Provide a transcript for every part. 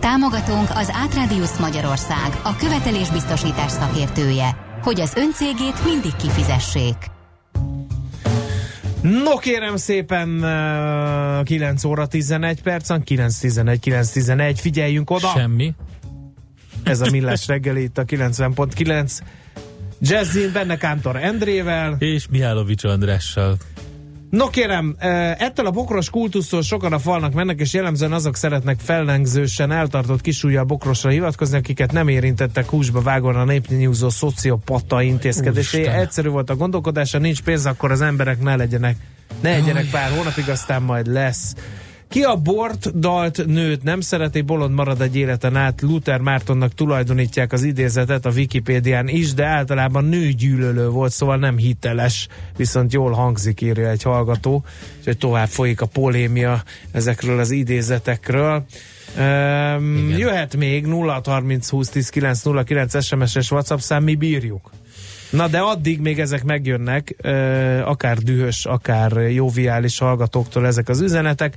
Támogatónk az Átrádiusz Magyarország, a követelésbiztosítás szakértője, hogy az öncégét mindig kifizessék. No kérem szépen 9 óra 11 percen, 9.11, 9.11, figyeljünk oda! Semmi. Ez a Millás reggeli itt a 90.9 Jazzin, benne Kántor Endrével. És Mihálovics Andrással. No kérem, ettől a bokros kultusztól sokan a falnak mennek, és jellemzően azok szeretnek fellengzősen eltartott kisújjal bokrosra hivatkozni, akiket nem érintettek húsba vágón a népnyúzó szociopata intézkedésé. Egyszerű volt a gondolkodása, nincs pénz, akkor az emberek ne legyenek, ne legyenek pár hónapig, aztán majd lesz. Ki a bort, dalt, nőt nem szereti, bolond marad egy életen át. Luther Mártonnak tulajdonítják az idézetet a Wikipédián is, de általában nőgyűlölő volt, szóval nem hiteles, viszont jól hangzik, írja egy hallgató, úgyhogy tovább folyik a polémia ezekről az idézetekről. Um, jöhet még 0 30 20 10 9 0 9 SMS-es WhatsApp szám, mi bírjuk. Na de addig még ezek megjönnek, akár dühös, akár joviális hallgatóktól ezek az üzenetek,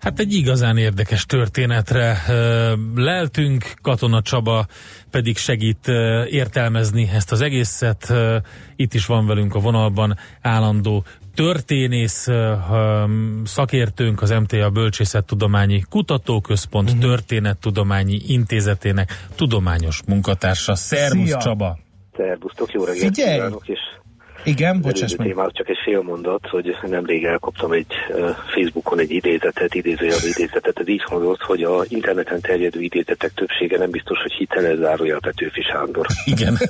Hát egy igazán érdekes történetre leltünk, Katona Csaba pedig segít értelmezni ezt az egészet. Itt is van velünk a vonalban állandó történész szakértőnk, az MTA Bölcsészettudományi Kutatóközpont uh-huh. Történettudományi Intézetének tudományos munkatársa. Szervusz Szia. Csaba! Szervusztok, jó reggelt kívánok, és igen, bocsáss meg. Témához csak egy fél mondat, hogy nemrég elkaptam egy Facebookon egy idézetet, idézőjel idézetet. Ez így hangzott, hogy a interneten terjedő idézetek többsége nem biztos, hogy hiteles zárója Petőfi Sándor. Igen.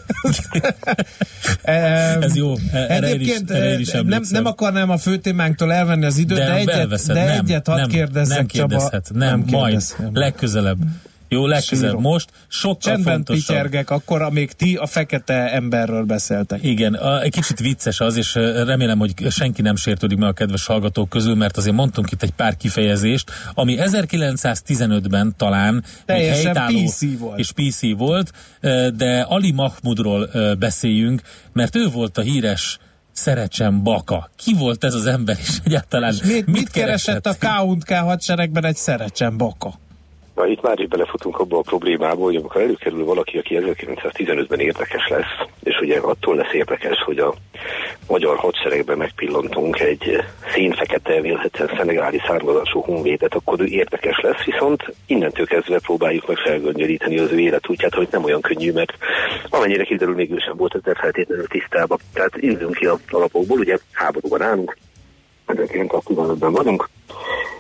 Ez jó. Erre Egyébként is, erre is nem, nem akarnám a főtémánktól elvenni az időt, de, de egyet, de nem, egyet hadd nem, kérdezzek, nem kérdezhet, Csaba. Nem, nem majd, legközelebb. Jó, legközelebb most. Sokkal Csendben fontosabb. pityergek, akkor, amíg ti a fekete emberről beszéltek. Igen, a, egy kicsit vicces az, és remélem, hogy senki nem sértődik meg a kedves hallgatók közül, mert azért mondtunk itt egy pár kifejezést, ami 1915-ben talán Teljesen PC volt. és PC volt, de Ali Mahmudról beszéljünk, mert ő volt a híres Szerecsen Baka. Ki volt ez az ember, és egyáltalán és mit, mit, mit keresett a K.U.N.K. hadseregben egy Szerecsen Baka? Na itt már is belefutunk abba a problémába, hogy amikor előkerül valaki, aki 1915-ben érdekes lesz, és ugye attól lesz érdekes, hogy a magyar hadseregben megpillantunk egy színfekete, vélhetően szenegáli származású honvédet, akkor ő érdekes lesz, viszont innentől kezdve próbáljuk meg felgöngyöríteni az ő életútját, hogy nem olyan könnyű, mert amennyire kiderül, még ő sem volt ezzel feltétlenül tisztában. Tehát indulunk ki a alapokból, ugye háborúban állunk, 1915-ben vagyunk,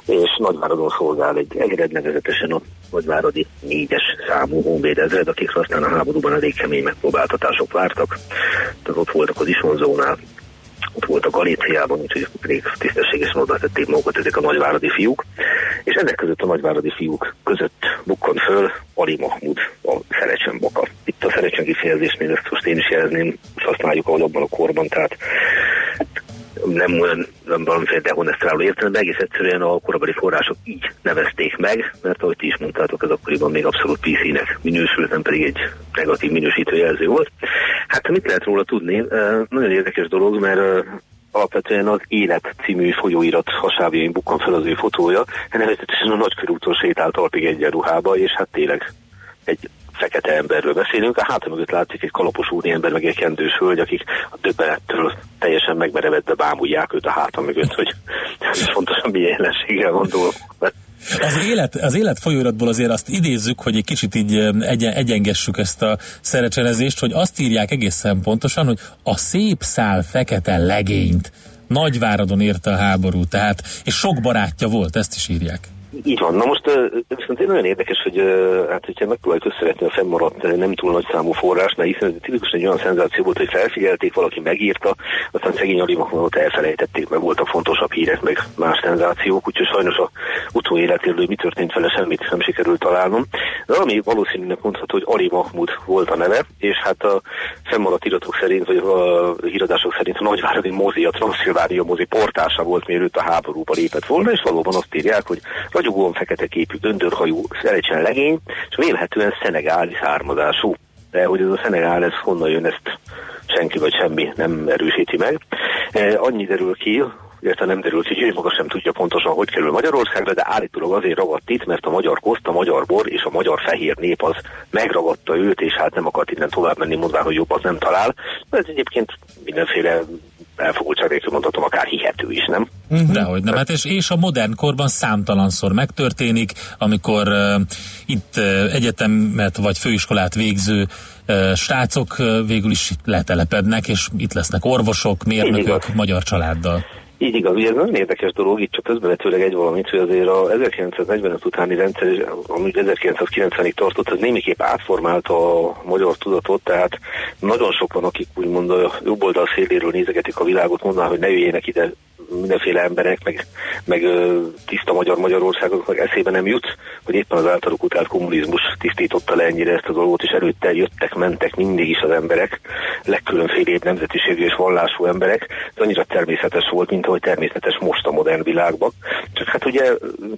és Nagyváradon szolgál egy egred nevezetesen a Nagyváradi négyes számú honvéd ezred, akik aztán a háborúban elég kemény megpróbáltatások vártak. Tehát ott voltak az Isonzónál, ott voltak Galíciában, úgyhogy elég tisztességes módon tették magukat ezek a nagyváradi fiúk, és ennek között a nagyváradi fiúk között bukkan föl Ali Mahmud, a Szerecsen Baka. Itt a Szerecsen kifejezésnél ezt most én is jelezném, használjuk ahol abban a korban, tehát nem olyan nem valamiféle dehonestáló értelemben, egész egyszerűen a korabeli források így nevezték meg, mert ahogy ti is mondtátok, ez akkoriban még abszolút PC-nek minősült, nem pedig egy negatív minősítő jelző volt. Hát mit lehet róla tudni? Nagyon érdekes dolog, mert alapvetően az Élet című folyóirat hasábjain bukkan fel az ő fotója, nevezetesen a nagykörúton sétált alpig egyenruhába, és hát tényleg egy fekete emberről beszélünk, a háta mögött látszik egy kalapos ember, meg egy kendős hölgy, akik a döbbenettől teljesen megmerevedve bámulják őt a háta mögött, hogy fontosan milyen jelenséggel van dolgok. Az élet, az élet folyóiratból azért azt idézzük, hogy egy kicsit így egyen, egyengessük ezt a szerecselezést, hogy azt írják egészen pontosan, hogy a szép szál fekete legényt Nagyváradon érte a háború, tehát, és sok barátja volt, ezt is írják. Így van. Na most viszont nagyon érdekes, hogy hát hogyha megpróbáljuk összevetni a fennmaradt nem túl nagy számú forrás, mert hiszen ez tipikus egy olyan szenzáció volt, hogy felfigyelték, valaki megírta, aztán szegény Alimakonot elfelejtették, meg voltak fontosabb hírek, meg más szenzációk, úgyhogy sajnos a utóéletéről, mi történt vele, semmit nem sikerült találnom. De ami valószínűleg mondható, hogy Ali Mahmud volt a neve, és hát a fennmaradt iratok szerint, vagy a híradások szerint a Nagyváradi mozi, a Transzilvánia mozi portása volt, mielőtt a háborúba lépett volna, és valóban azt írják, hogy ragyogóan fekete képű, göndörhajú, szerecsen legény, és vélhetően szenegáli származású. De hogy ez a szenegál, ez honnan jön, ezt senki vagy semmi nem erősíti meg. E, annyi derül ki, illetve nem derült ki, hogy maga sem tudja pontosan, hogy kerül Magyarországra, de állítólag azért ragadt itt, mert a magyar koszt, a magyar bor és a magyar fehér nép az megragadta őt, és hát nem akart innen tovább menni, mondván, hogy jobb az nem talál. Ez egyébként mindenféle elfogultság nélkül mondhatom, akár hihető is, nem? Uh-huh. Dehogy nem, hát és, és a modern korban számtalanszor megtörténik, amikor uh, itt uh, egyetemet vagy főiskolát végző uh, srácok uh, végül is letelepednek, és itt lesznek orvosok, mérnökök, magyar családdal. Így igaz, ugye ez nagyon érdekes dolog, itt csak közbevetőleg egy valamit, hogy azért a 1945 utáni rendszer, ami 1990-ig tartott, az némiképp átformálta a magyar tudatot, tehát nagyon sokan, akik úgymond a jobb oldal széléről nézegetik a világot, mondaná, hogy ne jöjjenek ide mindenféle emberek, meg, meg tiszta magyar Magyarországoknak eszébe nem jut, hogy éppen az általuk utált kommunizmus tisztította le ennyire ezt a dolgot, és előtte jöttek, mentek mindig is az emberek, legkülönfélébb nemzetiségű és vallású emberek. Ez annyira természetes volt, mint ahogy természetes most a modern világban. Csak hát ugye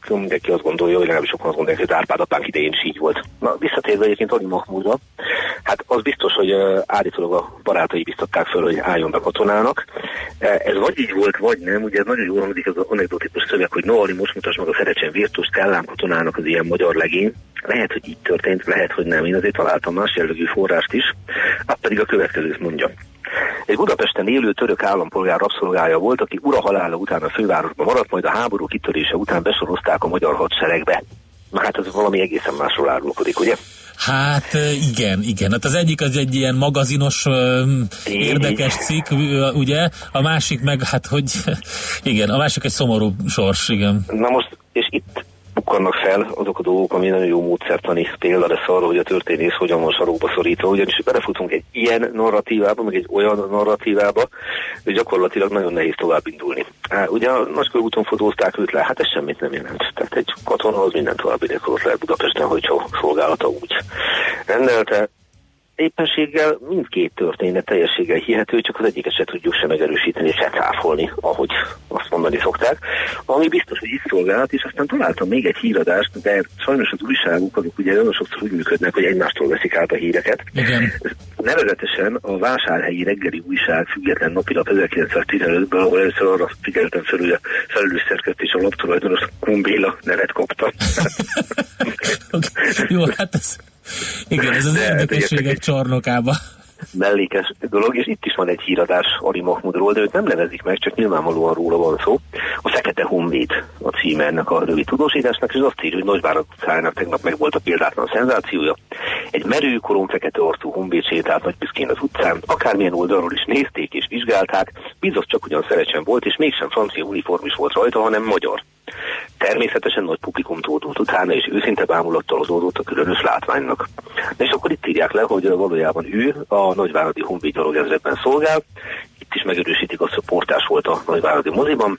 mindenki azt gondolja, hogy legalábbis sokan azt gondolják, hogy Árpád apánk idején is így volt. Na, visszatérve egyébként Ali Mahmudra, hát az biztos, hogy állítólag a barátai biztatták föl, hogy álljon be katonának. Ez vagy így volt, vagy nem, ugye nagyon jól hangzik az anekdotikus szöveg, hogy Noali most mutas meg a Ferecsen Virtus Kállám katonának az ilyen magyar legény. Lehet, hogy így történt, lehet, hogy nem. Én azért találtam más jellegű forrást is. Hát pedig a következőt mondja. Egy Budapesten élő török állampolgár rabszolgája volt, aki ura halála után a fővárosban maradt, majd a háború kitörése után besorozták a magyar hadseregbe. Na hát ez valami egészen másról árulkodik, ugye? Hát igen, igen. Hát az egyik az egy ilyen magazinos, érdekes cikk, ugye? A másik meg, hát hogy igen, a másik egy szomorú sors, igen. Na most, és itt bukkannak fel azok a dolgok, ami nagyon jó módszertani példa lesz arra, hogy a történész hogyan van sarokba szorítva, ugyanis belefutunk egy ilyen narratívába, meg egy olyan narratívába, hogy gyakorlatilag nagyon nehéz tovább indulni. Há, ugye a úton fotózták őt le, hát ez semmit nem jelent. Tehát egy katona az minden további nélkül lehet Budapesten, hogyha szolgálata úgy rendelte, éppenséggel mindkét történet teljességgel hihető, csak az egyiket se tudjuk sem megerősíteni se cáfolni, ahogy azt mondani szokták. Ami biztos, hogy itt szolgálat, és aztán találtam még egy híradást, de sajnos az újságok, azok ugye nagyon sokszor úgy működnek, hogy egymástól veszik át a híreket. Igen. Nevezetesen a Vásárhelyi reggeli újság független napilap 1915-ből, ahol először arra figyeltem fel, hogy a felelős szerkesztés a laptulajdonos Kumbéla nevet kapta. Jó, hát ez igen, ez az De érdekességek csarnokába mellékes dolog, és itt is van egy híradás Ari Mahmudról, de őt nem nevezik meg, csak nyilvánvalóan róla van szó. A Fekete Honvéd a címe ennek a rövid tudósításnak, és azt írja, hogy Nagyvárad utcájának tegnap meg volt a példátlan szenzációja. Egy merő korom fekete arcú honvéd sétált nagy büszkén az utcán, akármilyen oldalról is nézték és vizsgálták, biztos csak ugyan szerecsen volt, és mégsem francia uniform is volt rajta, hanem magyar. Természetesen nagy publikum tódult utána, és őszinte bámulattal adódott a különös látványnak. És akkor itt írják le, hogy valójában ő a Nagyváradi Honvéd ezredben szolgál, itt is megerősítik azt, hogy portás volt a Nagyváradi moziban,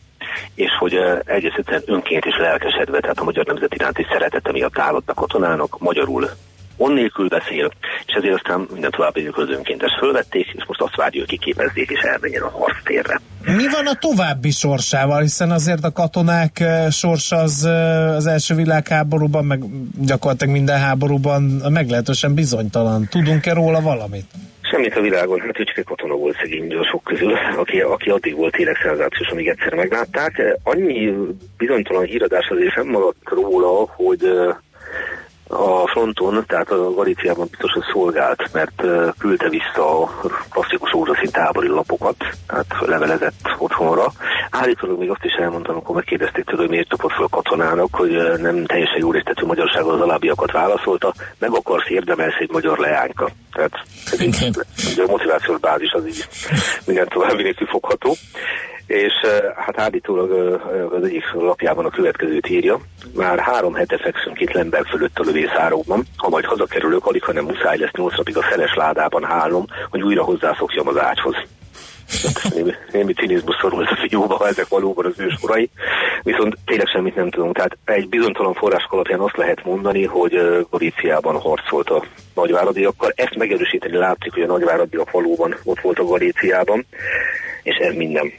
és hogy egész egyszerűen önként is lelkesedve, tehát a magyar nemzet iránti szeretete miatt állott a katonának, magyarul onnélkül beszél, és ezért aztán minden további önkéntes fölvették, és most azt várjuk, hogy kiképezzék és elmenjen a harctérre. Mi van a további sorsával, hiszen azért a katonák eh, sorsa az, eh, az első világháborúban, meg gyakorlatilag minden háborúban meglehetősen bizonytalan. Tudunk-e róla valamit? Semmit a világon, hát ő csak egy katona volt szegény sok közül, aki, aki addig volt tényleg szenzációs, amíg egyszer meglátták. Annyi bizonytalan híradás azért sem maradt róla, hogy eh, a fronton, tehát a Galíciában biztos, hogy szolgált, mert küldte vissza a klasszikus ózsaszint tábori lapokat, tehát levelezett otthonra. Állítólag még azt is elmondtam, amikor megkérdezték tőle, hogy miért csapott fel katonának, hogy nem teljesen jól értető magyarsággal az alábbiakat válaszolta, meg akarsz érdemelsz egy magyar leányka. Tehát ez így, a motivációs bázis az így minden további nélkül fogható. És hát állítólag az egyik lapjában a következőt írja. Már három hete fekszünk itt Lemberg fölött a lövészáróban. Ha majd hazakerülök, alig, hanem muszáj lesz nyolc napig a feles ládában hálnom, hogy újra hozzászokjam az ágyhoz. némi, némi cinizmus szorul a fiúba, ha ezek valóban az őskorai. Viszont tényleg semmit nem tudunk. Tehát egy bizonytalan forrás alapján azt lehet mondani, hogy Galíciában harcolt a nagyváradiakkal. Ezt megerősíteni látszik, hogy a nagyváradiak valóban ott a Galíciában, és ez minden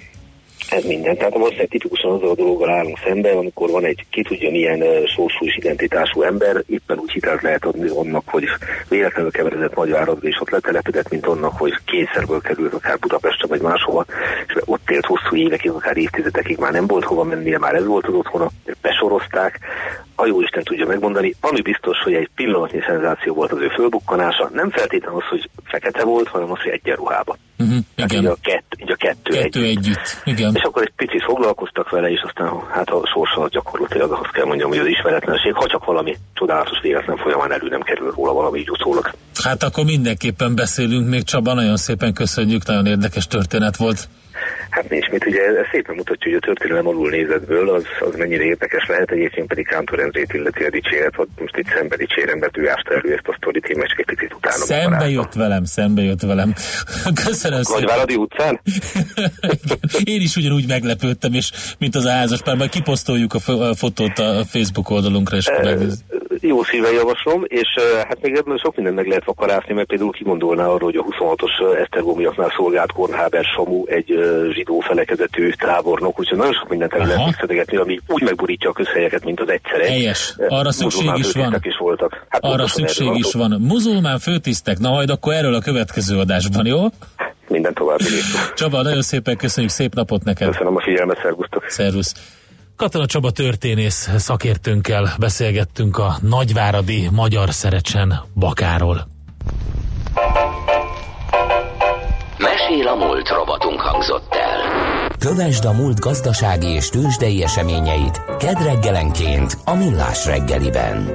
ez minden. Tehát valószínűleg tipikusan azzal a dologgal állunk szembe, amikor van egy ki tudja milyen uh, sorsúlyos identitású ember, éppen úgy hitelt lehet adni annak, hogy véletlenül keveredett Nagyváradra és ott letelepedett, mint annak, hogy kényszerből került akár Budapestre vagy máshova, és ott élt hosszú évekig, akár évtizedekig már nem volt hova mennie, már ez volt az otthona, besorozták, a jó Isten tudja megmondani. Ami biztos, hogy egy pillanatnyi szenzáció volt az ő fölbukkanása, nem feltétlenül az, hogy fekete volt, hanem az, hogy egyenruhába. Uh-huh, igen. Így a, kett, így a kettő, kettő együtt. együtt. Igen. És akkor egy picit foglalkoztak vele, és aztán hát a sorsa gyakorlatilag azt kell mondjam, hogy az ismeretlenség, ha csak valami csodálatos véletlen folyamán elő nem kerül róla valami így utólag. Hát akkor mindenképpen beszélünk még Csaba, nagyon szépen köszönjük, nagyon érdekes történet volt. Hát nincs mit, ugye ez szépen mutatja, hogy a történelem alul nézetből az, az mennyire érdekes lehet, egyébként pedig Kántor Enzét illeti a dicséret, hogy most itt szembe dicsérem, mert ő ásta elő ezt a sztorit, én egy picit utána. Szembe jött velem, szembe jött velem. Köszönöm szépen. Nagyváradi utcán? én is ugyanúgy meglepődtem, és mint az a házaspár, majd kiposztoljuk a fotót a Facebook oldalunkra, és e, jó szíven javaslom, és hát még ebből sok mindent meg lehet vakarászni, mert például kimondolná arról, hogy a 26-os Esztergomiaknál szolgált Kornháber Samu egy zsidó felekezetű tábornok, úgyhogy nagyon sok mindent el lehet szedegetni, ami úgy megborítja a közhelyeket, mint az egyszerek. Helyes. Arra szükség is van. Is voltak. Hát Arra szükség is van. Muzulmán főtisztek, na majd akkor erről a következő adásban, jó? Minden további. Csaba, nagyon szépen köszönjük, szép napot neked. Köszönöm a figyelmet, szervusztok. Szervusz. Katona Csaba történész szakértőnkkel beszélgettünk a nagyváradi magyar szerecsen Bakáról. Mesél a múlt robotunk hangzott el. Kövesd a múlt gazdasági és tőzsdei eseményeit kedreggelenként a Millás reggeliben.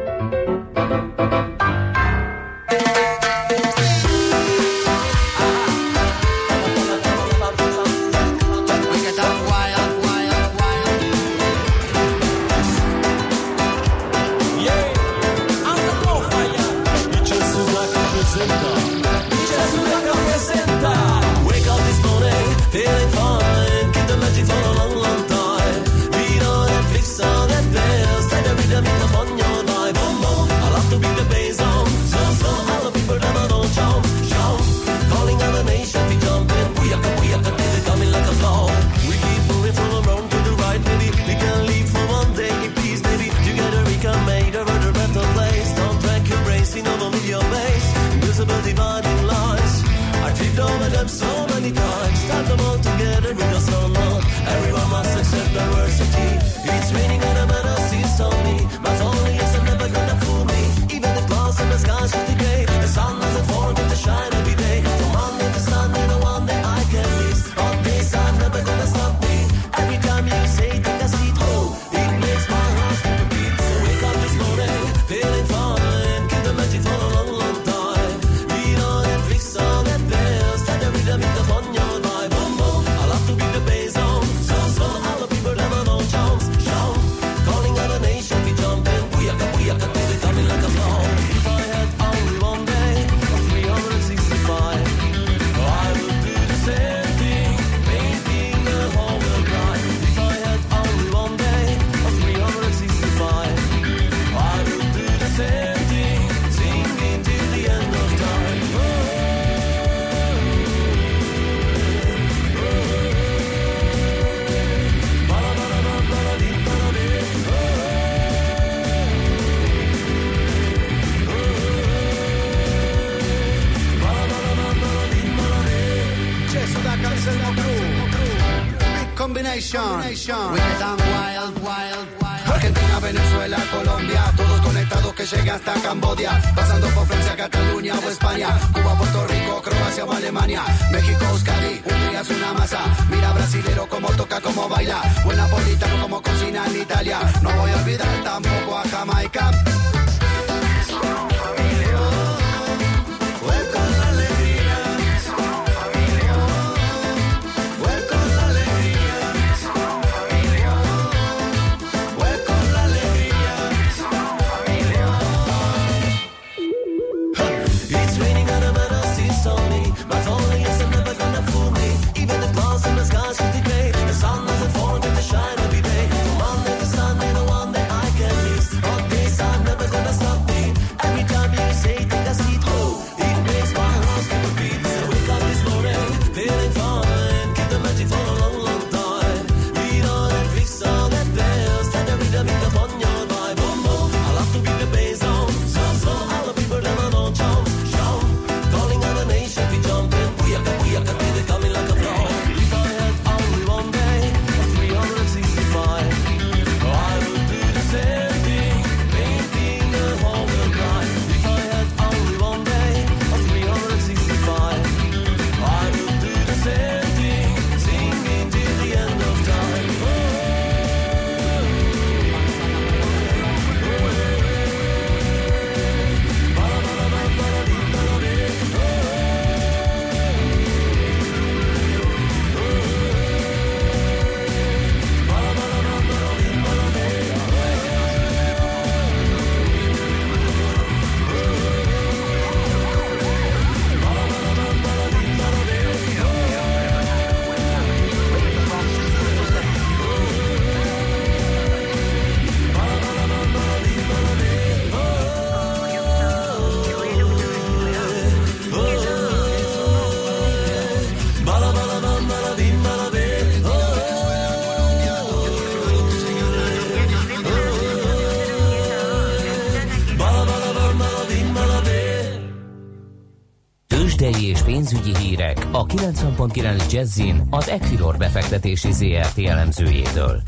Pénzügyi hírek a 90.9 Jazzin az Equilor befektetési ZRT elemzőjétől.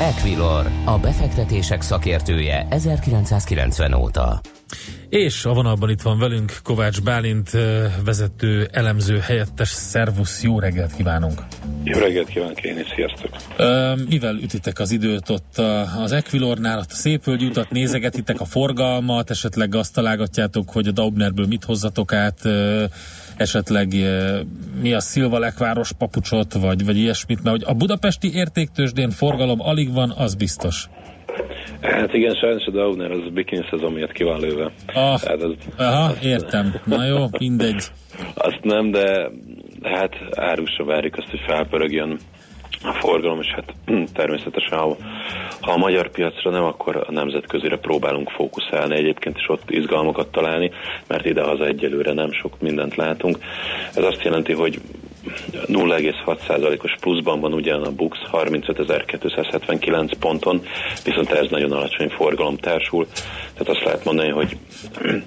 Equilor, a befektetések szakértője 1990 óta. És a vonalban itt van velünk Kovács Bálint vezető elemző helyettes szervusz, jó reggelt kívánunk! Jó reggelt kívánok én is, sziasztok! Mivel ütitek az időt ott az Equilornál, ott a Szépvölgy utat nézegetitek a forgalmat, esetleg azt találgatjátok, hogy a Daubnerből mit hozzatok át, esetleg mi a Szilva lekváros papucsot, vagy, vagy ilyesmit, mert hogy a budapesti értéktősdén forgalom alig van, az biztos. Hát igen, sajnos a Downer az a bikini szezon miatt ki van lőve. Ah, hát az, aha, az, értem. Na jó, mindegy. Azt nem, de hát árusra várjuk azt, hogy felpörögjön a forgalom, és hát természetesen, ha, ha a magyar piacra nem, akkor a nemzetközire próbálunk fókuszálni egyébként, is ott izgalmakat találni, mert idehaza egyelőre nem sok mindent látunk. Ez azt jelenti, hogy 0,6%-os pluszban van ugyan a BUX 35.279 ponton, viszont ez nagyon alacsony forgalom társul, tehát azt lehet mondani, hogy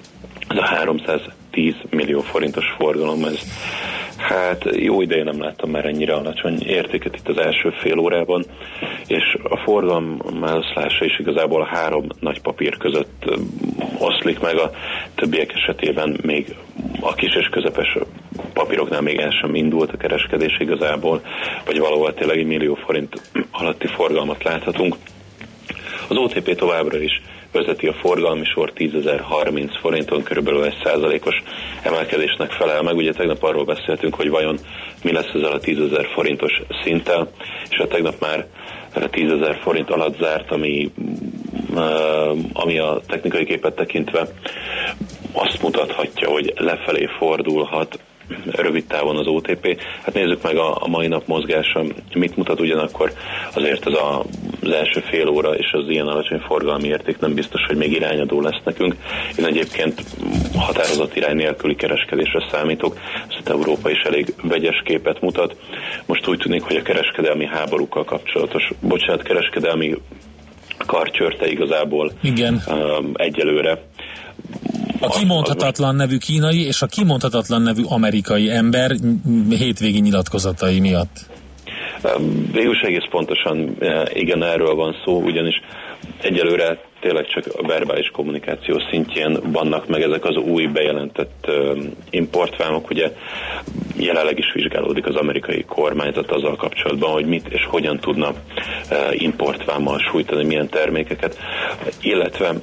ez a 310 millió forintos forgalom, ez Hát jó ideje nem láttam már ennyire alacsony értéket itt az első fél órában, és a forgalom eloszlása is igazából három nagy papír között oszlik meg, a többiek esetében még a kis és közepes papíroknál még el sem indult a kereskedés igazából, vagy valahol tényleg egy millió forint alatti forgalmat láthatunk. Az OTP továbbra is vezeti a forgalmi sor 10.030 forinton, körülbelül egy százalékos emelkedésnek felel meg. Ugye tegnap arról beszéltünk, hogy vajon mi lesz ezzel a 10.000 forintos szinttel, és a tegnap már 10.000 forint alatt zárt, ami, ami a technikai képet tekintve azt mutathatja, hogy lefelé fordulhat rövid távon az OTP. Hát nézzük meg a, a mai nap mozgása, mit mutat ugyanakkor azért ez a, az első fél óra és az ilyen alacsony forgalmi érték nem biztos, hogy még irányadó lesz nekünk. Én egyébként határozott irány nélküli kereskedésre számítok, ez Európa is elég vegyes képet mutat. Most úgy tűnik, hogy a kereskedelmi háborúkkal kapcsolatos, bocsánat, kereskedelmi karcsörte igazából Igen. Um, egyelőre a kimondhatatlan nevű kínai és a kimondhatatlan nevű amerikai ember hétvégi nyilatkozatai miatt. Végül egész pontosan e, igen, erről van szó, ugyanis egyelőre tényleg csak a verbális kommunikáció szintjén vannak meg ezek az új bejelentett importvámok. Ugye jelenleg is vizsgálódik az amerikai kormányzat azzal kapcsolatban, hogy mit és hogyan tudna importvámmal sújtani, milyen termékeket, illetve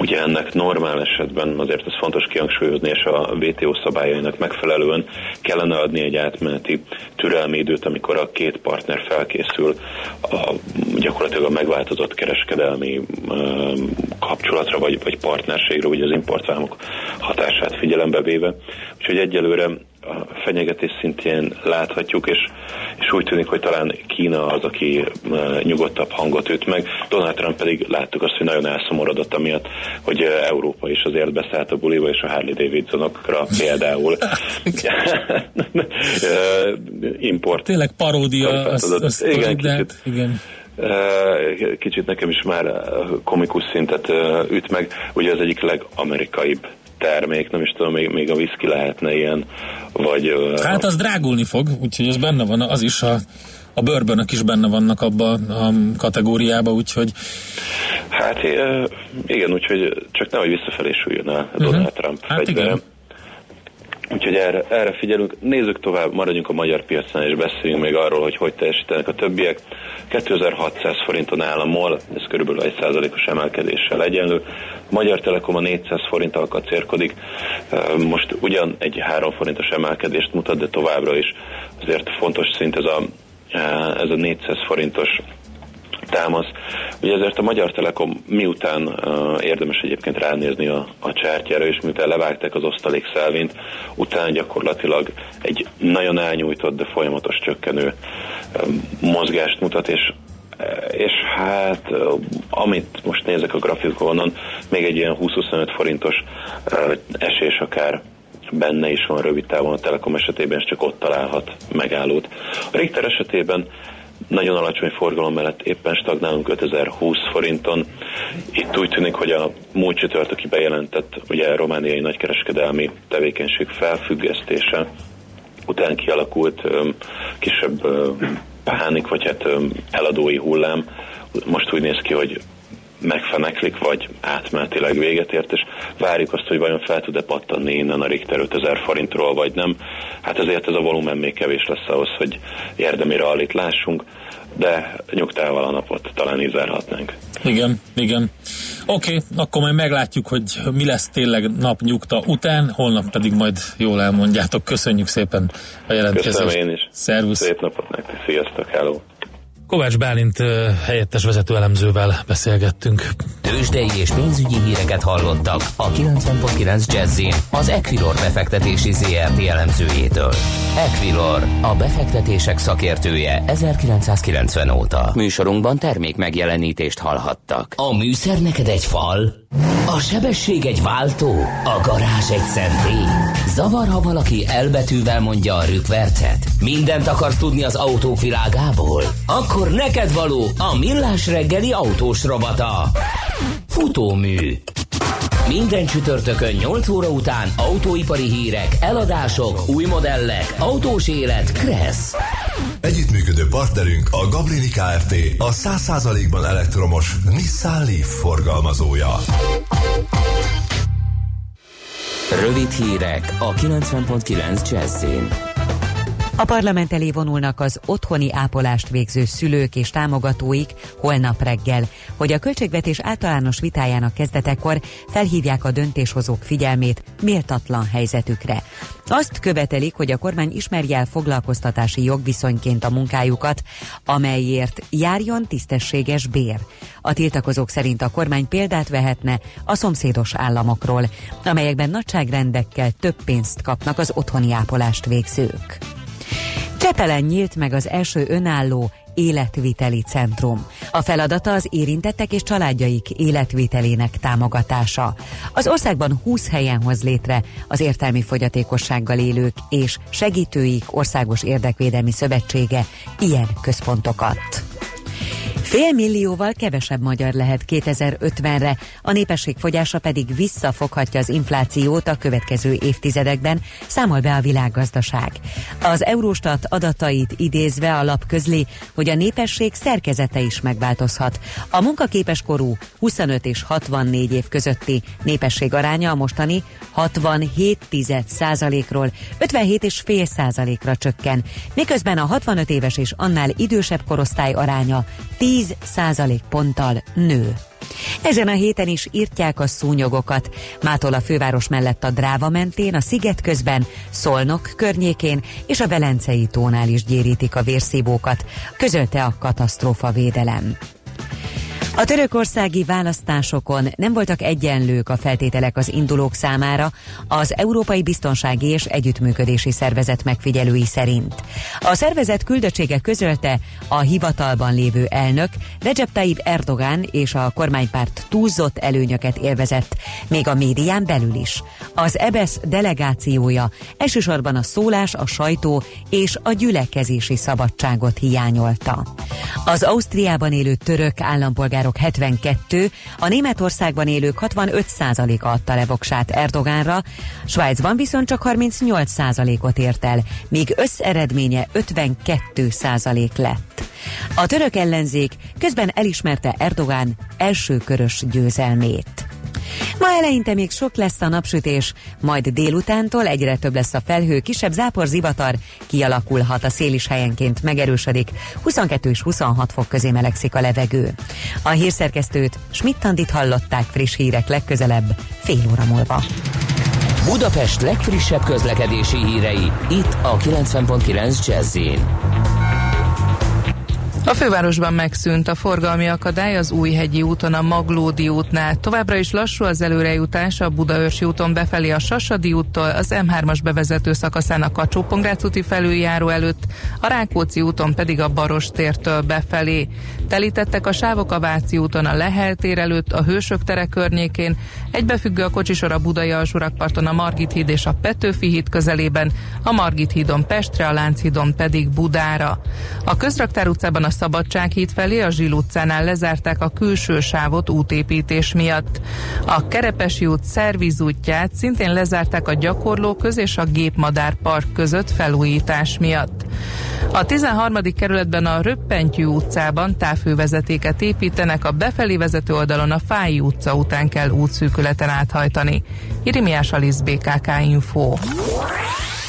Ugye ennek normál esetben azért ez fontos kihangsúlyozni, és a WTO szabályainak megfelelően kellene adni egy átmeneti türelmi időt, amikor a két partner felkészül a, gyakorlatilag a megváltozott kereskedelmi ö, kapcsolatra, vagy, vagy partnerségre, ugye az importvámok hatását figyelembe véve. Úgyhogy egyelőre a fenyegetés szintjén láthatjuk, és, és úgy tűnik, hogy talán Kína az, aki nyugodtabb hangot üt meg. Donald Trump pedig láttuk azt, hogy nagyon elszomorodott amiatt, hogy Európa is azért beszállt a buliba, és a Harley Davidsonokra például import. Tényleg paródia. Az, az, igen, kicsit, igen. Kicsit nekem is már komikus szintet üt meg. Ugye az egyik legamerikaibb termék, nem is tudom, még, még a whisky lehetne ilyen, vagy... Hát az drágulni fog, úgyhogy ez benne van, az is a a bőrbönök is benne vannak abba a kategóriába, úgyhogy... Hát igen, úgyhogy csak nehogy visszafelé süljön a uh-huh. Donald Trump hát fegyvere. Igen. Úgyhogy erre, erre figyelünk. Nézzük tovább, maradjunk a magyar piacán, és beszéljünk még arról, hogy hogy teljesítenek a többiek. 2600 forinton áll a MOL, ez körülbelül egy százalékos emelkedéssel egyenlő. Magyar Telekom a 400 forinttal kacérkodik. Most ugyan egy 3 forintos emelkedést mutat, de továbbra is azért fontos szint ez a, ez a 400 forintos támasz. Ugye ezért a Magyar Telekom miután érdemes egyébként ránézni a, a csártyára, és miután levágták az osztalék szelvint, utána gyakorlatilag egy nagyon elnyújtott, de folyamatos csökkenő mozgást mutat, és és hát amit most nézek a grafikonon, még egy ilyen 20-25 forintos esés akár benne is van rövid távon a Telekom esetében, és csak ott találhat megállót. A Richter esetében nagyon alacsony forgalom mellett éppen stagnálunk 5020 forinton. Itt úgy tűnik, hogy a múlt csütörtöki bejelentett ugye a romániai nagykereskedelmi tevékenység felfüggesztése után kialakult kisebb pánik, vagy hát eladói hullám most úgy néz ki, hogy megfeneklik, vagy átmenetileg véget ért, és várjuk azt, hogy vajon fel tud-e pattanni innen a Richter 5000 forintról, vagy nem. Hát ezért ez a volumen még kevés lesz ahhoz, hogy érdemi rallit lássunk, de nyugtával a napot talán így zárhatnánk. Igen, igen. Oké, okay, akkor majd meglátjuk, hogy mi lesz tényleg nap nyugta után, holnap pedig majd jól elmondjátok. Köszönjük szépen a jelentkezést. Köszönöm én is. Szervusz. Szép napot nektek, sziasztok, hello. Kovács Bálint helyettes vezető elemzővel beszélgettünk. Tőzsdei és pénzügyi híreket hallottak a 90.9 jazz az Equilor befektetési ZRT elemzőjétől. Equilor, a befektetések szakértője 1990 óta. Műsorunkban termék megjelenítést hallhattak. A műszer neked egy fal, a sebesség egy váltó, a garázs egy szentély. Zavar, ha valaki elbetűvel mondja a rükvercet? Mindent akarsz tudni az autók világából? Akkor neked való a millás reggeli autós robata. Futómű. Minden csütörtökön 8 óra után autóipari hírek, eladások, új modellek, autós élet, Kressz. Együttműködő partnerünk a Gablini Kft. A 100%-ban elektromos Nissan Leaf forgalmazója. Rövid hírek a 90.9 Jazzin. A parlament elé vonulnak az otthoni ápolást végző szülők és támogatóik holnap reggel, hogy a költségvetés általános vitájának kezdetekor felhívják a döntéshozók figyelmét méltatlan helyzetükre. Azt követelik, hogy a kormány ismerje el foglalkoztatási jogviszonyként a munkájukat, amelyért járjon tisztességes bér. A tiltakozók szerint a kormány példát vehetne a szomszédos államokról, amelyekben nagyságrendekkel több pénzt kapnak az otthoni ápolást végzők. Csepelen nyílt meg az első önálló életviteli centrum. A feladata az érintettek és családjaik életvitelének támogatása. Az országban 20 helyen hoz létre az értelmi fogyatékossággal élők és segítőik Országos Érdekvédelmi Szövetsége ilyen központokat. Fél millióval kevesebb magyar lehet 2050-re, a népesség fogyása pedig visszafoghatja az inflációt a következő évtizedekben, számol be a világgazdaság. Az Eurostat adatait idézve a lap közli, hogy a népesség szerkezete is megváltozhat. A munkaképes korú 25 és 64 év közötti népesség aránya a mostani 67 ról 57,5% ra csökken, miközben a 65 éves és annál idősebb korosztály aránya 10 százalék ponttal nő. Ezen a héten is írtják a szúnyogokat. Mától a főváros mellett a Dráva mentén, a Sziget közben, Szolnok környékén és a Velencei tónál is gyérítik a vérszívókat, közölte a katasztrófa védelem. A törökországi választásokon nem voltak egyenlők a feltételek az indulók számára az Európai Biztonsági és Együttműködési Szervezet megfigyelői szerint. A szervezet küldöttsége közölte a hivatalban lévő elnök Recep Tayyip Erdogan és a kormánypárt túlzott előnyöket élvezett, még a médián belül is. Az EBESZ delegációja elsősorban a szólás, a sajtó és a gyülekezési szabadságot hiányolta. Az Ausztriában élő török állampolgárok polgárok 72, a Németországban élők 65%-a adta le voksát Erdogánra, Svájcban viszont csak 38%-ot ért el, míg összeredménye 52% lett. A török ellenzék közben elismerte Erdogán elsőkörös győzelmét. Ma eleinte még sok lesz a napsütés, majd délutántól egyre több lesz a felhő, kisebb zápor zivatar, kialakulhat a szél is helyenként megerősödik, 22 és 26 fok közé melegszik a levegő. A hírszerkesztőt Schmidt-Tandit hallották friss hírek legközelebb, fél óra múlva. Budapest legfrissebb közlekedési hírei, itt a 90.9 jazz a fővárosban megszűnt a forgalmi akadály az Újhegyi úton a Maglódi útnál. Továbbra is lassú az előrejutás a Budaörsi úton befelé a Sasadi úttól, az M3-as bevezető szakaszán a kacsó úti felüljáró előtt, a Rákóczi úton pedig a Baros tértől befelé. Telítettek a sávok a Váci úton a Lehel tér előtt, a Hősök tere környékén, egybefüggő a kocsisor a Budai alsórakparton a Margit híd és a Petőfi híd közelében, a Margit hídon Pestre, a Lánchídon pedig Budára. A Közraktár utcában a Szabadsághíd felé a Zsil utcánál lezárták a külső sávot útépítés miatt. A Kerepesi út szervizútját szintén lezárták a gyakorlóköz és a Gépmadár Park között felújítás miatt. A 13. kerületben a Röppentyű utcában távfővezetéket építenek, a befelé vezető oldalon a Fáji utca után kell útszűkületen áthajtani. Irimiás Alisz BKK Info.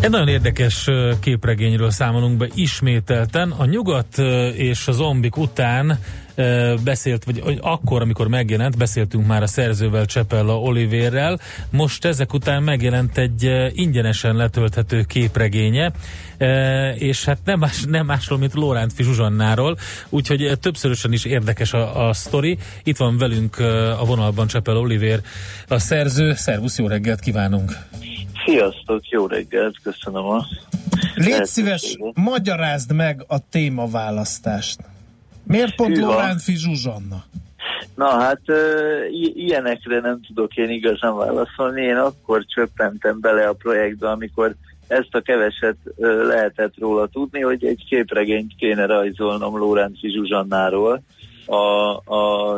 Egy nagyon érdekes képregényről számolunk be ismételten. A nyugat és a zombik után beszélt, vagy akkor, amikor megjelent, beszéltünk már a szerzővel, Csepella Olivérrel, most ezek után megjelent egy ingyenesen letölthető képregénye, és hát nem, más, nem másról, mint Lórántfi Zsuzsannáról, úgyhogy többszörösen is érdekes a, a sztori. Itt van velünk a vonalban Csepel Olivér, a szerző. Szervusz, jó reggelt kívánunk! Sziasztok, jó reggelt, köszönöm a... Légy szíves, magyarázd meg a témaválasztást. Miért pont Loránfi Zsuzsanna? Na hát i- ilyenekre nem tudok én igazán válaszolni. Én akkor csöppentem bele a projektbe, amikor ezt a keveset lehetett róla tudni, hogy egy képregényt kéne rajzolnom Lóránci Zsuzsannáról. A, a,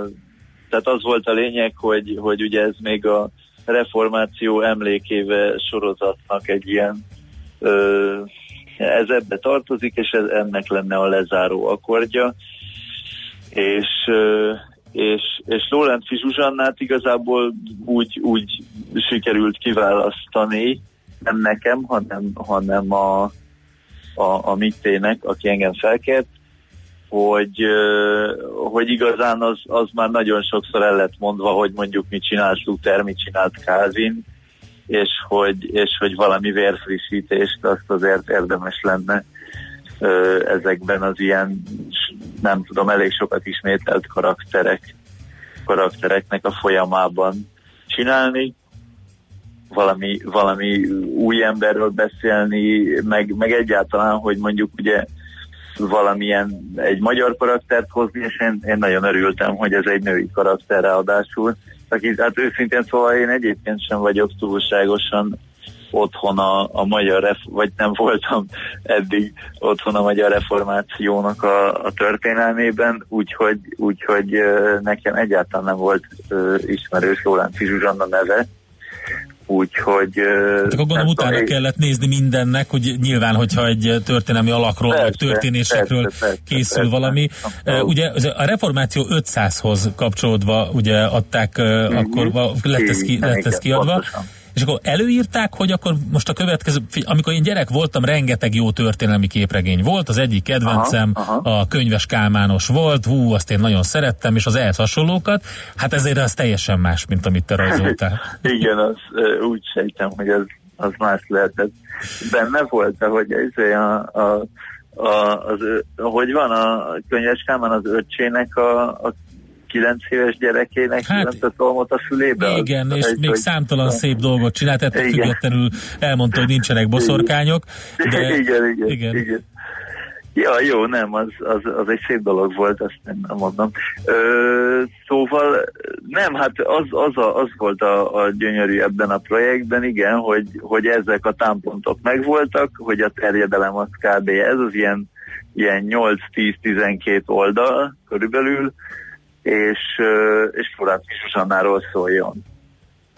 tehát az volt a lényeg, hogy, hogy ugye ez még a reformáció emlékéve sorozatnak egy ilyen ö, ez ebbe tartozik, és ez, ennek lenne a lezáró akkordja. És, és, és Lórenci Zsuzsannát igazából úgy, úgy sikerült kiválasztani, nem nekem, hanem, hanem a, a, a Mittének, aki engem felkért, hogy, hogy igazán az, az már nagyon sokszor el lett mondva, hogy mondjuk mit csinált Luther, mit csinált Kázin, és hogy, és hogy valami vérfrissítést azt azért érdemes lenne ezekben az ilyen, nem tudom, elég sokat ismételt karakterek, karaktereknek a folyamában csinálni, valami, valami új emberről beszélni, meg, meg egyáltalán, hogy mondjuk ugye valamilyen egy magyar karaktert hozni, és én, én nagyon örültem, hogy ez egy női karakter ráadásul. Aki, hát őszintén szóval én egyébként sem vagyok túlságosan otthon a, a magyar, ref, vagy nem voltam eddig otthon a magyar reformációnak a, a történelmében, úgyhogy, úgyhogy nekem egyáltalán nem volt ismerős Lóránci Zsuzsanna neve, úgyhogy... Hát akkor gondolom utána tudom, kellett nézni mindennek, hogy nyilván, hogyha egy történelmi alakról, persze, vagy történésekről persze, persze, készül persze, valami. Persze. Ugye a reformáció 500-hoz kapcsolódva ugye adták, uh-huh. akkor lett ez, ki, lett ez kiadva. Pontosan és akkor előírták, hogy akkor most a következő, amikor én gyerek voltam, rengeteg jó történelmi képregény volt, az egyik kedvencem aha, aha. a könyves Kálmános volt, hú, azt én nagyon szerettem, és az ehhez hasonlókat, hát ezért az teljesen más, mint amit te rajzoltál. Igen, az úgy sejtem, hogy az, az más lehetett. Benne volt, hogy ez a, a a, az, hogy van a könyves Kálmán az öccsének a, a 9 éves gyerekének hát, a tolmot a fülébe. Igen, az, és egy, még hogy... számtalan szép dolgot csinált, ettől függetlenül elmondta, hogy nincsenek boszorkányok. De... Igen, igen, igen. igen. Ja, jó, nem, az, az, az egy szép dolog volt, azt nem, nem mondom. Ö, szóval nem, hát az, az, a, az volt a, a gyönyörű ebben a projektben, igen, hogy, hogy ezek a támpontok megvoltak, hogy a terjedelem az kb. ez az ilyen, ilyen 8-10-12 oldal körülbelül, és, és Forrácki Susannáról szóljon.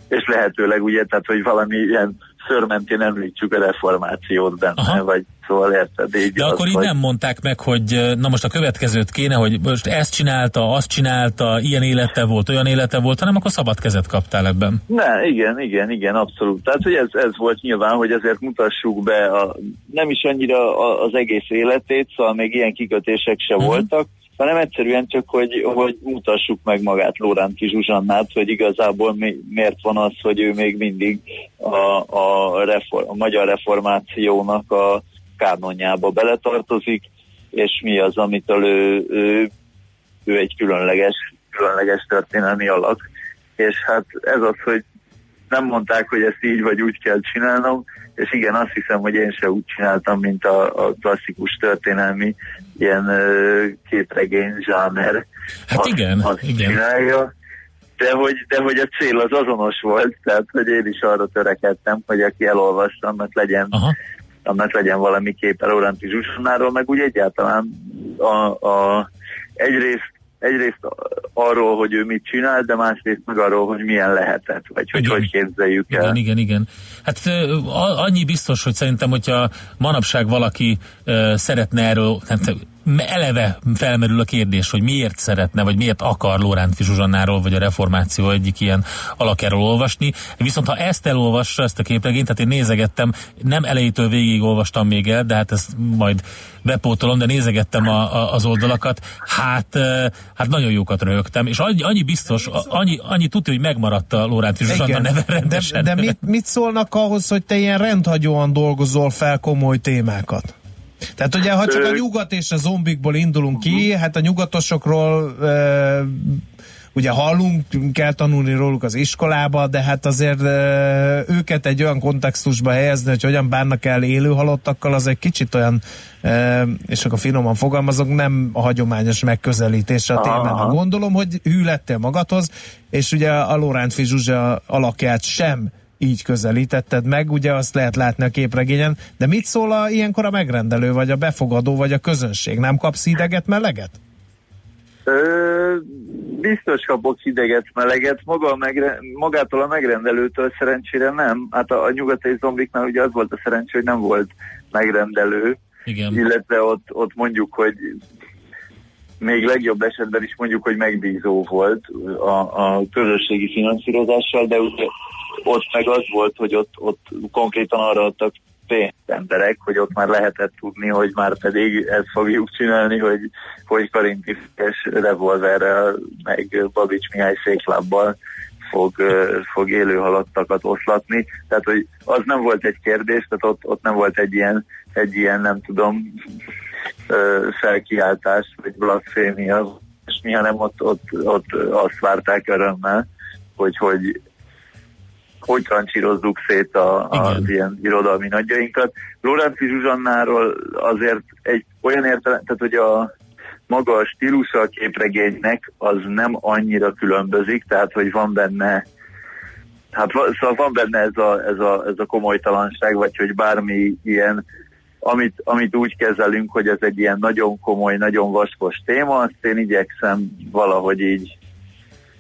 És lehetőleg ugye, tehát hogy valami ilyen szörmentén említsük a reformációt benne, Aha. vagy szóval érted? Így De az, akkor így hogy... nem mondták meg, hogy na most a következőt kéne, hogy most ezt csinálta, azt csinálta, ilyen élete volt, olyan élete volt, hanem akkor szabad kezet kaptál ebben. Ne, igen, igen, igen, abszolút. Tehát, hogy ez, ez volt nyilván, hogy ezért mutassuk be a, nem is annyira az egész életét, szóval még ilyen kikötések se uh-huh. voltak, hanem egyszerűen csak, hogy, hogy mutassuk meg magát Lóránti Zsuzsannát, hogy igazából mi, miért van az, hogy ő még mindig a, a, reform, a magyar reformációnak a kánonjába beletartozik, és mi az, amitől ő, ő, ő egy különleges, különleges történelmi alak. És hát ez az, hogy nem mondták, hogy ezt így vagy úgy kell csinálnom, és igen, azt hiszem, hogy én se úgy csináltam, mint a, a klasszikus történelmi ilyen képregény zsáner. Hát azt, igen, azt igen. Csinálja. De hogy, de hogy a cél az azonos volt, tehát hogy én is arra törekedtem, hogy aki elolvasta, annak legyen, Aha. annak legyen valami képe Lorenti Zsusonáról, meg úgy egyáltalán a, a, egyrészt egyrészt arról, hogy ő mit csinál, de másrészt meg arról, hogy milyen lehetett, vagy hogy igen. hogy képzeljük el. Igen, igen, igen. Hát annyi biztos, hogy szerintem, hogyha manapság valaki szeretne erről, hát eleve felmerül a kérdés, hogy miért szeretne, vagy miért akar Lóránt Zsuzsannáról, vagy a reformáció egyik ilyen alakjáról olvasni. Viszont ha ezt elolvassa, ezt a képregényt, tehát én nézegettem, nem elejétől végig olvastam még el, de hát ezt majd bepótolom, de nézegettem a, a, az oldalakat, hát, hát nagyon jókat röhögtem, és annyi, annyi biztos, annyi, annyi tudja, hogy megmaradt a Lóránt Zsuzsanna neve rendesen. De, de mit, mit szólnak ahhoz, hogy te ilyen rendhagyóan dolgozol fel komoly témákat? Tehát ugye, ha csak a nyugat és a zombikból indulunk ki, hát a nyugatosokról ugye hallunk, kell tanulni róluk az iskolába, de hát azért őket egy olyan kontextusba helyezni, hogy hogyan bánnak el élő halottakkal, az egy kicsit olyan, és akkor finoman fogalmazok, nem a hagyományos megközelítése a témának. Gondolom, hogy hű lettél magadhoz, és ugye a Lóránt Zsuzsa alakját sem így közelítetted meg, ugye azt lehet látni a képregényen, de mit szól a, ilyenkor a megrendelő, vagy a befogadó, vagy a közönség? Nem kapsz ideget, meleget? Ö, biztos kapok ideget, meleget, maga a megre, magától a megrendelőtől szerencsére nem. Hát a, a nyugati zombiknál ugye az volt a szerencsé, hogy nem volt megrendelő, Igen. illetve ott, ott mondjuk, hogy még legjobb esetben is mondjuk, hogy megbízó volt a, a közösségi finanszírozással, de ugye ott meg az volt, hogy ott, ott konkrétan arra adtak pénzt emberek, hogy ott már lehetett tudni, hogy már pedig ezt fogjuk csinálni, hogy, hogy karintifes revolverrel, meg Babics Mihály széklábbal fog, fog élő halattakat oszlatni. Tehát, hogy az nem volt egy kérdés, tehát ott, ott nem volt egy ilyen, egy ilyen nem tudom, felkiáltás, vagy blasfémia, és mi, hanem ott, ott, ott azt várták örömmel, hogy hogy hogy trancsírozzuk szét a, az ilyen irodalmi nagyjainkat. Loránci Zsuzsannáról azért egy olyan értelem, tehát hogy a maga a stílusa a képregénynek az nem annyira különbözik, tehát hogy van benne hát szóval van benne ez a, ez a, ez a komolytalanság, vagy hogy bármi ilyen, amit, amit úgy kezelünk, hogy ez egy ilyen nagyon komoly, nagyon vaskos téma, azt én igyekszem valahogy így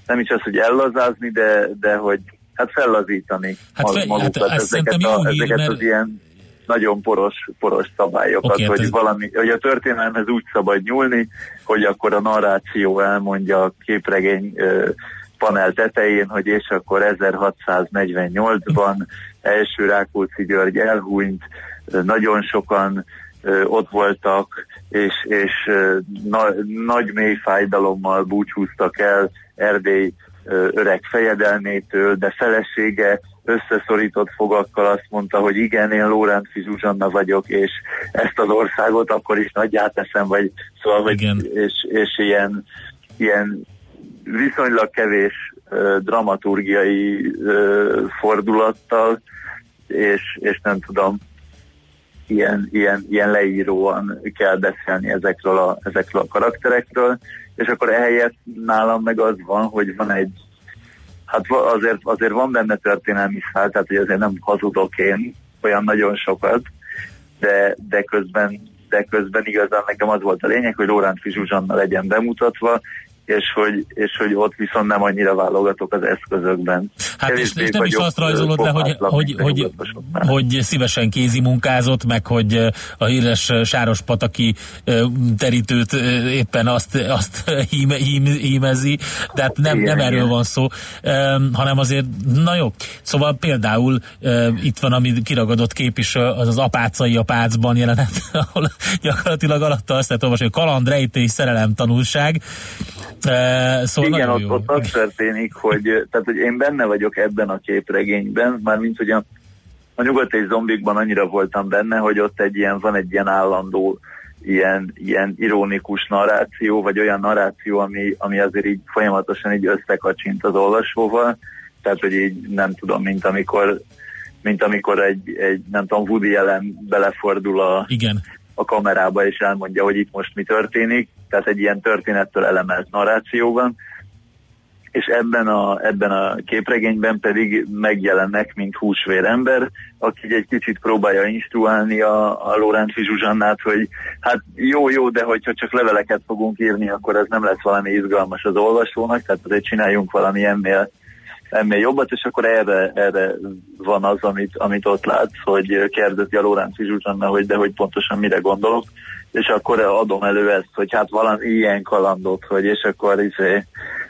nem is az, hogy ellazázni, de, de hogy hát fellazítani hát, fe, magukat, hát ezeket, a, hír, ezeket mert... az ilyen nagyon poros, poros szabályokat, okay, hogy, ez... valami, hogy a történelmhez úgy szabad nyúlni, hogy akkor a narráció elmondja a képregény panel tetején, hogy és akkor 1648-ban első Rákóczi György elhúnyt, nagyon sokan ott voltak, és, és na, nagy mély fájdalommal búcsúztak el Erdély öreg fejedelmétől, de felesége összeszorított fogakkal azt mondta, hogy igen, én Lóránci Zsuzsanna vagyok, és ezt az országot akkor is nagyját teszem, vagy szóval, hogy, és, és ilyen, ilyen viszonylag kevés dramaturgiai fordulattal, és, és nem tudom, ilyen, ilyen, ilyen leíróan kell beszélni ezekről a, ezekről a karakterekről, és akkor ehelyett nálam meg az van, hogy van egy, hát azért, azért van benne történelmi szál, tehát hogy azért nem hazudok én olyan nagyon sokat, de, de közben de közben igazán nekem az volt a lényeg, hogy Lóránci Zsuzsanna legyen bemutatva, és hogy, és hogy ott viszont nem annyira válogatok az eszközökben. Hát és, és nem is azt rajzolod le, hogy, hogy, hogy, hogy szívesen kézi munkázott, meg hogy a híres Sáros-pataki terítőt éppen azt, azt híme, hím, hímezi, de hát nem, nem erről van szó, hanem azért, na jó, szóval például itt van, ami kiragadott kép is, az az apácai apácban jelenet, ahol gyakorlatilag alatta azt lehet olvasni, hogy kaland, rejtés, szerelem, tanulság, szóval Igen, ott, ott az történik, hogy, tehát, hogy én benne vagyok ebben a képregényben, mármint, hogy a, a nyugati zombikban annyira voltam benne, hogy ott egy ilyen, van egy ilyen állandó ilyen, ilyen ironikus narráció, vagy olyan narráció, ami, ami azért így folyamatosan így összekacsint az olvasóval, tehát, hogy így nem tudom, mint amikor mint amikor egy, egy nem tudom, Woody Allen belefordul a, Igen. a kamerába, és elmondja, hogy itt most mi történik, tehát egy ilyen történettől elemelt narrációban, és ebben a, ebben a képregényben pedig megjelennek, mint húsvér ember, aki egy kicsit próbálja instruálni a, a Lóránci Zsuzsannát, hogy hát jó, jó, de hogyha csak leveleket fogunk írni, akkor ez nem lesz valami izgalmas az olvasónak, tehát azért csináljunk valami ennél ennél jobbat, és akkor erre, erre van az, amit, amit ott látsz, hogy kérdezi a Lóránci Zsuzsanna, hogy de hogy pontosan mire gondolok, és akkor adom elő ezt, hogy hát valami ilyen kalandot, hogy és akkor izé,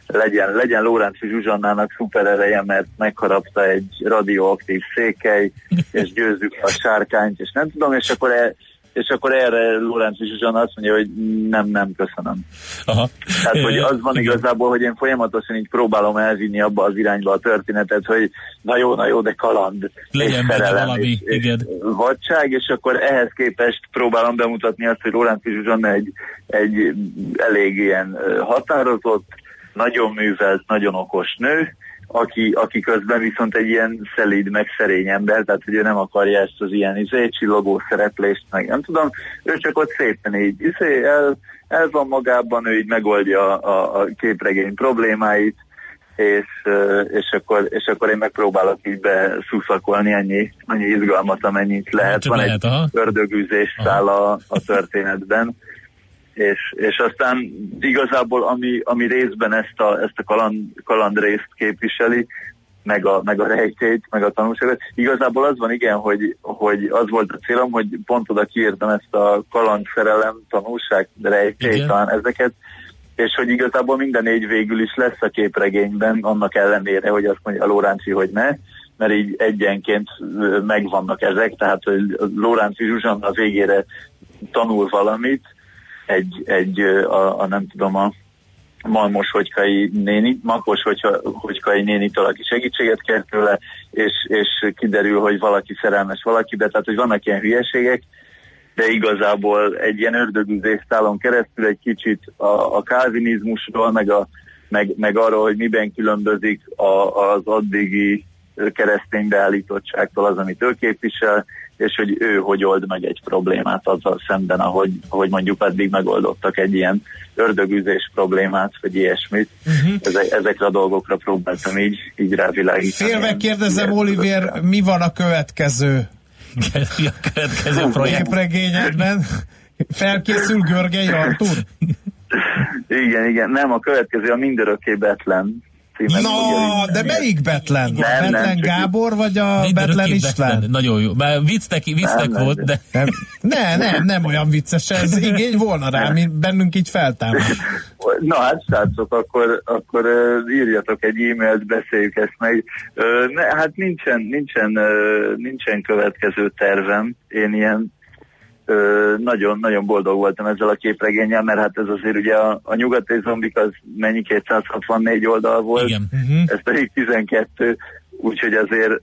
legyen, legyen Lóránci Zsuzsannának szuper ereje, mert megharapta egy radioaktív székely, és győzzük a sárkányt, és nem tudom, és akkor e, és akkor erre Lóránci Zsuzsana azt mondja, hogy nem, nem, köszönöm. Aha. Tehát, hogy az van igazából, hogy én folyamatosan így próbálom elvinni abba az irányba a történetet, hogy na jó, na jó, de kaland, Legyen szerelem, valami, és, igen. és vadság, és akkor ehhez képest próbálom bemutatni azt, hogy Lóránci Zsuzsana egy, egy elég ilyen határozott, nagyon művelt, nagyon okos nő, aki, aki közben viszont egy ilyen szelíd, meg szerény ember, tehát ő nem akarja ezt az ilyen izé, csillogó szereplést, meg nem tudom, ő csak ott szépen így izé, el, el van magában, ő így megoldja a, a képregény problémáit, és, és, akkor, és akkor én megpróbálok így beszuszakolni annyi, annyi izgalmat, amennyit lehet. Van lehet, egy ördögüzés szál a, a történetben és, és aztán igazából ami, ami részben ezt a, ezt a kaland, kalandrészt képviseli, meg a, meg a rejtét, meg a tanulságot. Igazából az van, igen, hogy, hogy az volt a célom, hogy pont oda kiírtam ezt a kalandszerelem, tanulság, rejtét, talán ezeket, és hogy igazából minden négy végül is lesz a képregényben, annak ellenére, hogy azt mondja a Lóránci, hogy ne, mert így egyenként megvannak ezek, tehát hogy Lóránci Zsuzsanna a végére tanul valamit, egy, egy a, a nem tudom, a Malmos Hogykai néni, Makos Hogykai nénitől, aki segítséget kér tőle, és, és kiderül, hogy valaki szerelmes valakibe, tehát hogy vannak ilyen hülyeségek, de igazából egy ilyen ördögüzés szálon keresztül egy kicsit a, a kálvinizmusról, meg, a, meg, meg arról, hogy miben különbözik a, az addigi keresztény beállítottságtól az, amit ő képvisel, és hogy ő hogy old meg egy problémát azzal szemben, ahogy, ahogy mondjuk addig megoldottak egy ilyen ördögüzés problémát, vagy ilyesmit. Uh-huh. Ezek, ezekre a dolgokra próbáltam így, így rávilágítani. Félve kérdezem, Oliver, mi van a következő? a következő projekt? Képregényedben? Felkészül Görgely Artur? igen, igen. Nem, a következő a Mindörökké Betlen címet. No, de melyik Betlen? Nem, a Betlen nem, Gábor, vagy a Betlen István? Betlen. Nagyon jó. Már viccnek, viccnek nem, volt, de... Nem, ne, nem, nem olyan vicces. Ez igény volna rá, mi bennünk így feltámad. Na hát, srácok, akkor, akkor írjatok egy e-mailt, beszéljük ezt meg. Ne, hát nincsen, nincsen, nincsen következő tervem. Én ilyen nagyon, nagyon boldog voltam ezzel a képregényel, mert hát ez azért ugye a, a nyugati zombik az mennyi 264 oldal volt, Igen. Uh-huh. ez pedig 12, úgyhogy azért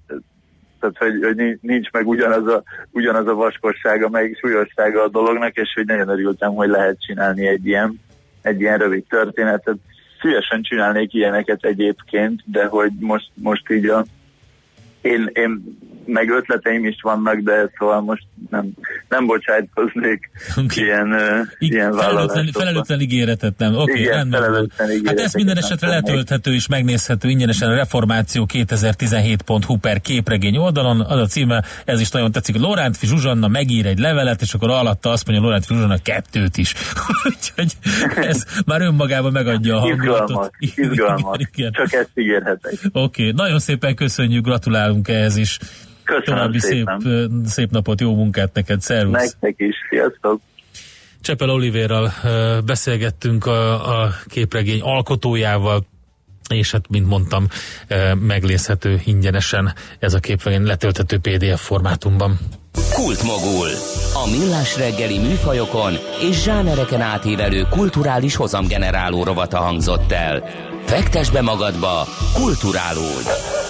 tehát hogy, hogy nincs meg ugyanaz a, ugyanaz a vaskossága, meg súlyossága a dolognak, és hogy nagyon örültem, hogy lehet csinálni egy ilyen, egy ilyen rövid történetet. Szívesen csinálnék ilyeneket egyébként, de hogy most, most így a, én, én meg ötleteim is vannak, de szóval most nem, nem bocsájtkoznék okay. ilyen, uh, ilyen felelőtlen, felelőtlen ígéretet nem. Oké, okay, Igen, Hát ez minden esetre letölthető és megnézhető ingyenesen a Reformáció 2017.hu per képregény oldalon. Az a címe, ez is nagyon tetszik. Lorántfi Zsuzsanna megír egy levelet, és akkor alatta azt mondja Lorántfi Zsuzsanna kettőt is. Úgyhogy ez már önmagában megadja a hangulatot. Izgalmat, izgalmat. Igen. Csak ezt ígérhetek. Oké, okay. nagyon szépen köszönjük, gratulálunk ehhez is. Köszönöm További szép, szép napot, jó munkát neked, szervusz! Nektek is, sziasztok! Csepel Olivérral beszélgettünk a, a képregény alkotójával, és hát, mint mondtam, meglészhető ingyenesen ez a képregény letölthető PDF formátumban. Kultmogul. A millás reggeli műfajokon és zsánereken átívelő kulturális hozamgeneráló rovata hangzott el. Fektes be magadba, kulturálódj!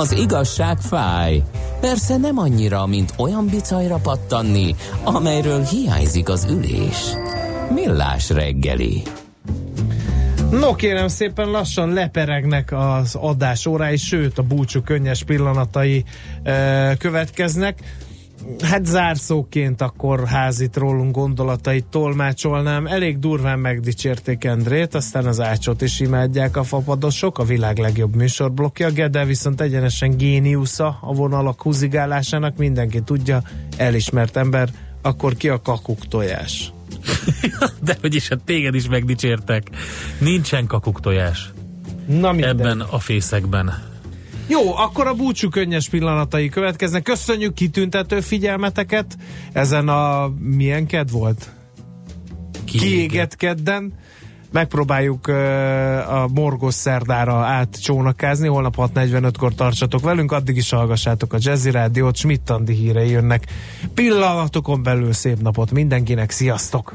Az igazság fáj. Persze nem annyira, mint olyan bicajra pattanni, amelyről hiányzik az ülés. Millás reggeli. No kérem szépen lassan leperegnek az adás órái, sőt a búcsú könnyes pillanatai e, következnek. Hát zárszóként akkor házit rólunk gondolatait tolmácsolnám. Elég durván megdicsérték Endrét, aztán az ácsot is imádják a fapadosok, a világ legjobb műsorblokja. Gede viszont egyenesen géniusza a vonalak húzigálásának, mindenki tudja, elismert ember, akkor ki a kakuk tojás? De hogy is, hát téged is megdicsértek. Nincsen kakuk tojás. Na minden. Ebben a fészekben. Jó, akkor a búcsú könnyes pillanatai következnek. Köszönjük kitüntető figyelmeteket ezen a milyen ked volt? Kiégett kedden. Megpróbáljuk uh, a morgos szerdára átcsónakázni, holnap 6.45-kor tartsatok velünk, addig is hallgassátok a Jazzy Rádiót, Schmidt hírei jönnek. Pillanatokon belül szép napot mindenkinek, sziasztok!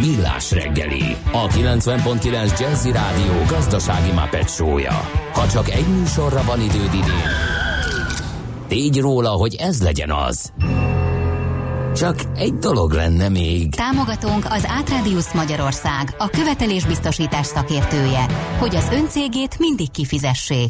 Millás reggeli, a 90.9 Jazzy Rádió gazdasági Muppet show-ja. Ha csak egy műsorra van időd idén, tégy róla, hogy ez legyen az. Csak egy dolog lenne még. Támogatónk az Átrádiusz Magyarország, a követelésbiztosítás szakértője, hogy az öncégét mindig kifizessék.